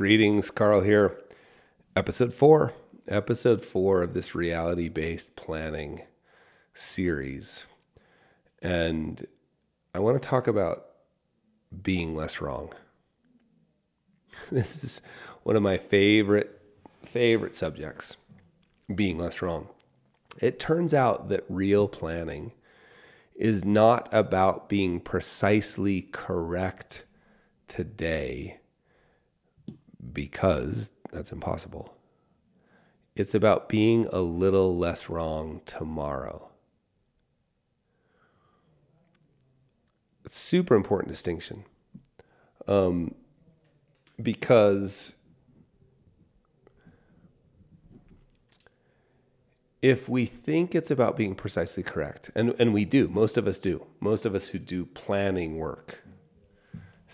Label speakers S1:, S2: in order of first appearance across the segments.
S1: Greetings, Carl here. Episode four, episode four of this reality based planning series. And I want to talk about being less wrong. This is one of my favorite, favorite subjects being less wrong. It turns out that real planning is not about being precisely correct today because that's impossible. It's about being a little less wrong tomorrow. It's super important distinction. Um, because if we think it's about being precisely correct, and, and we do, most of us do, most of us who do planning work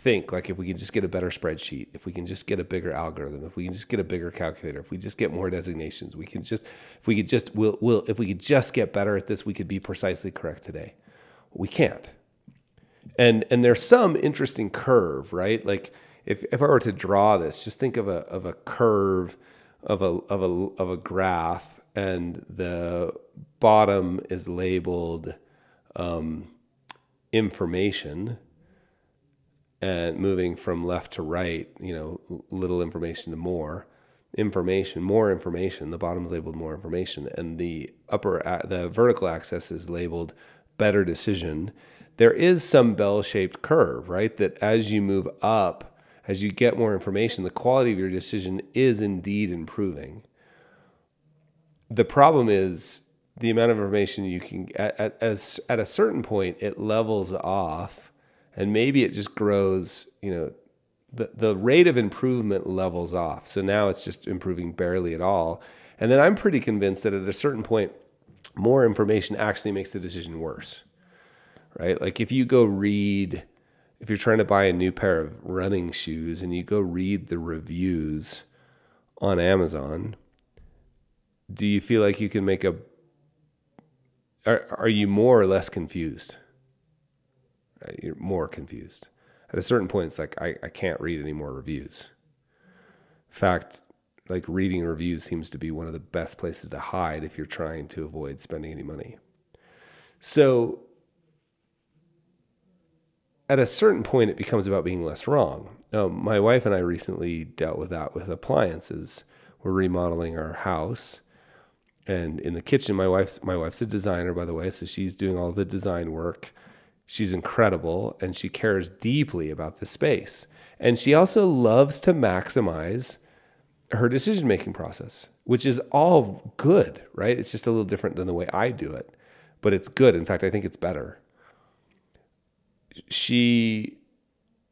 S1: think like if we can just get a better spreadsheet, if we can just get a bigger algorithm, if we can just get a bigger calculator, if we just get more designations, we can just if we could just will will if we could just get better at this, we could be precisely correct today. We can't. And and there's some interesting curve, right? Like if if I were to draw this, just think of a of a curve of a of a of a graph and the bottom is labeled um, information and moving from left to right, you know, little information to more information, more information. The bottom is labeled more information, and the upper, the vertical axis is labeled better decision. There is some bell-shaped curve, right? That as you move up, as you get more information, the quality of your decision is indeed improving. The problem is the amount of information you can at, at, as, at a certain point it levels off and maybe it just grows, you know, the, the rate of improvement levels off. So now it's just improving barely at all. And then I'm pretty convinced that at a certain point, more information actually makes the decision worse, right? Like if you go read, if you're trying to buy a new pair of running shoes and you go read the reviews on Amazon, do you feel like you can make a, are, are you more or less confused? Uh, you're more confused. At a certain point, it's like, I, I can't read any more reviews. In fact, like reading reviews seems to be one of the best places to hide if you're trying to avoid spending any money. So, at a certain point, it becomes about being less wrong. My wife and I recently dealt with that with appliances. We're remodeling our house, and in the kitchen, my wife's my wife's a designer, by the way, so she's doing all the design work. She's incredible and she cares deeply about the space. And she also loves to maximize her decision making process, which is all good, right? It's just a little different than the way I do it, but it's good. In fact, I think it's better. She,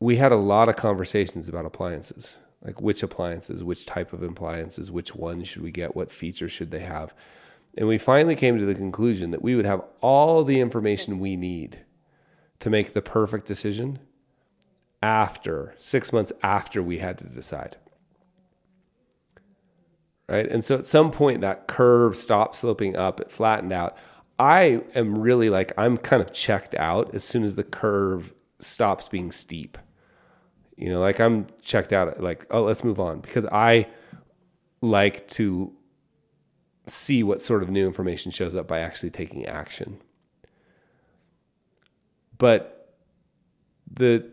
S1: we had a lot of conversations about appliances, like which appliances, which type of appliances, which ones should we get, what features should they have. And we finally came to the conclusion that we would have all the information we need to make the perfect decision after six months after we had to decide. Right. And so at some point, that curve stopped sloping up, it flattened out. I am really like, I'm kind of checked out as soon as the curve stops being steep. You know, like I'm checked out, like, oh, let's move on because I like to see what sort of new information shows up by actually taking action. But the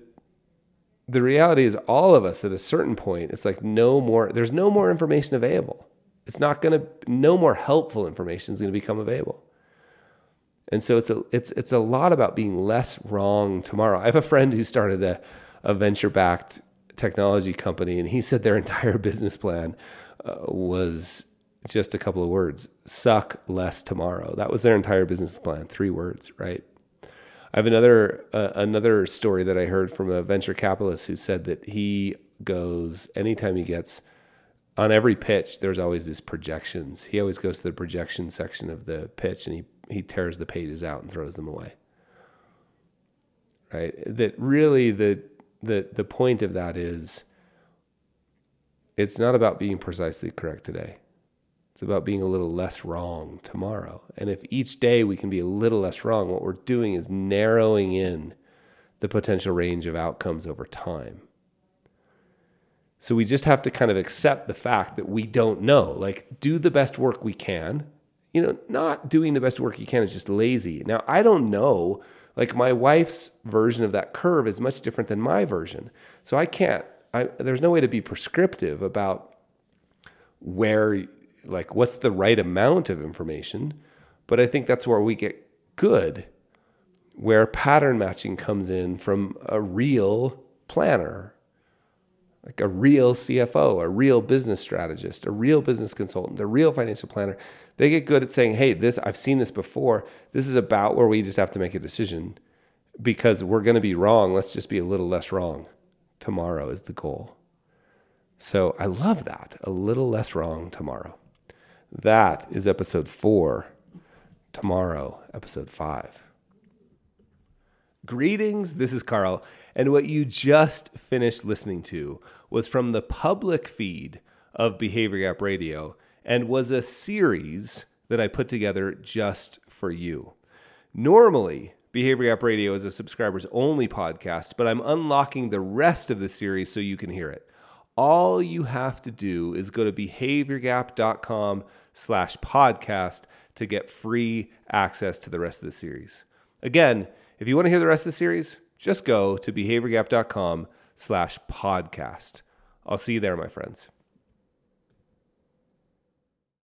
S1: the reality is all of us at a certain point, it's like no more, there's no more information available. It's not going to, no more helpful information is going to become available. And so it's a, it's, it's a lot about being less wrong tomorrow. I have a friend who started a, a venture backed technology company, and he said their entire business plan uh, was just a couple of words suck less tomorrow. That was their entire business plan, three words, right? I have another uh, another story that I heard from a venture capitalist who said that he goes anytime he gets on every pitch. There's always these projections. He always goes to the projection section of the pitch and he he tears the pages out and throws them away. Right. That really the the the point of that is it's not about being precisely correct today. It's about being a little less wrong tomorrow. And if each day we can be a little less wrong, what we're doing is narrowing in the potential range of outcomes over time. So we just have to kind of accept the fact that we don't know. Like, do the best work we can. You know, not doing the best work you can is just lazy. Now, I don't know. Like, my wife's version of that curve is much different than my version. So I can't, I, there's no way to be prescriptive about where, like, what's the right amount of information. But I think that's where we get good, where pattern matching comes in from a real planner like a real CFO, a real business strategist, a real business consultant, a real financial planner, they get good at saying, "Hey, this I've seen this before. This is about where we just have to make a decision because we're going to be wrong. Let's just be a little less wrong. Tomorrow is the goal." So, I love that. A little less wrong tomorrow. That is episode 4. Tomorrow, episode 5. Greetings, this is Carl, and what you just finished listening to was from the public feed of Behavior Gap Radio and was a series that I put together just for you. Normally, Behavior Gap Radio is a subscribers only podcast, but I'm unlocking the rest of the series so you can hear it. All you have to do is go to behaviorgap.com slash podcast to get free access to the rest of the series. Again, if you want to hear the rest of the series, just go to behaviorgap.com slash podcast. I'll see you there, my friends.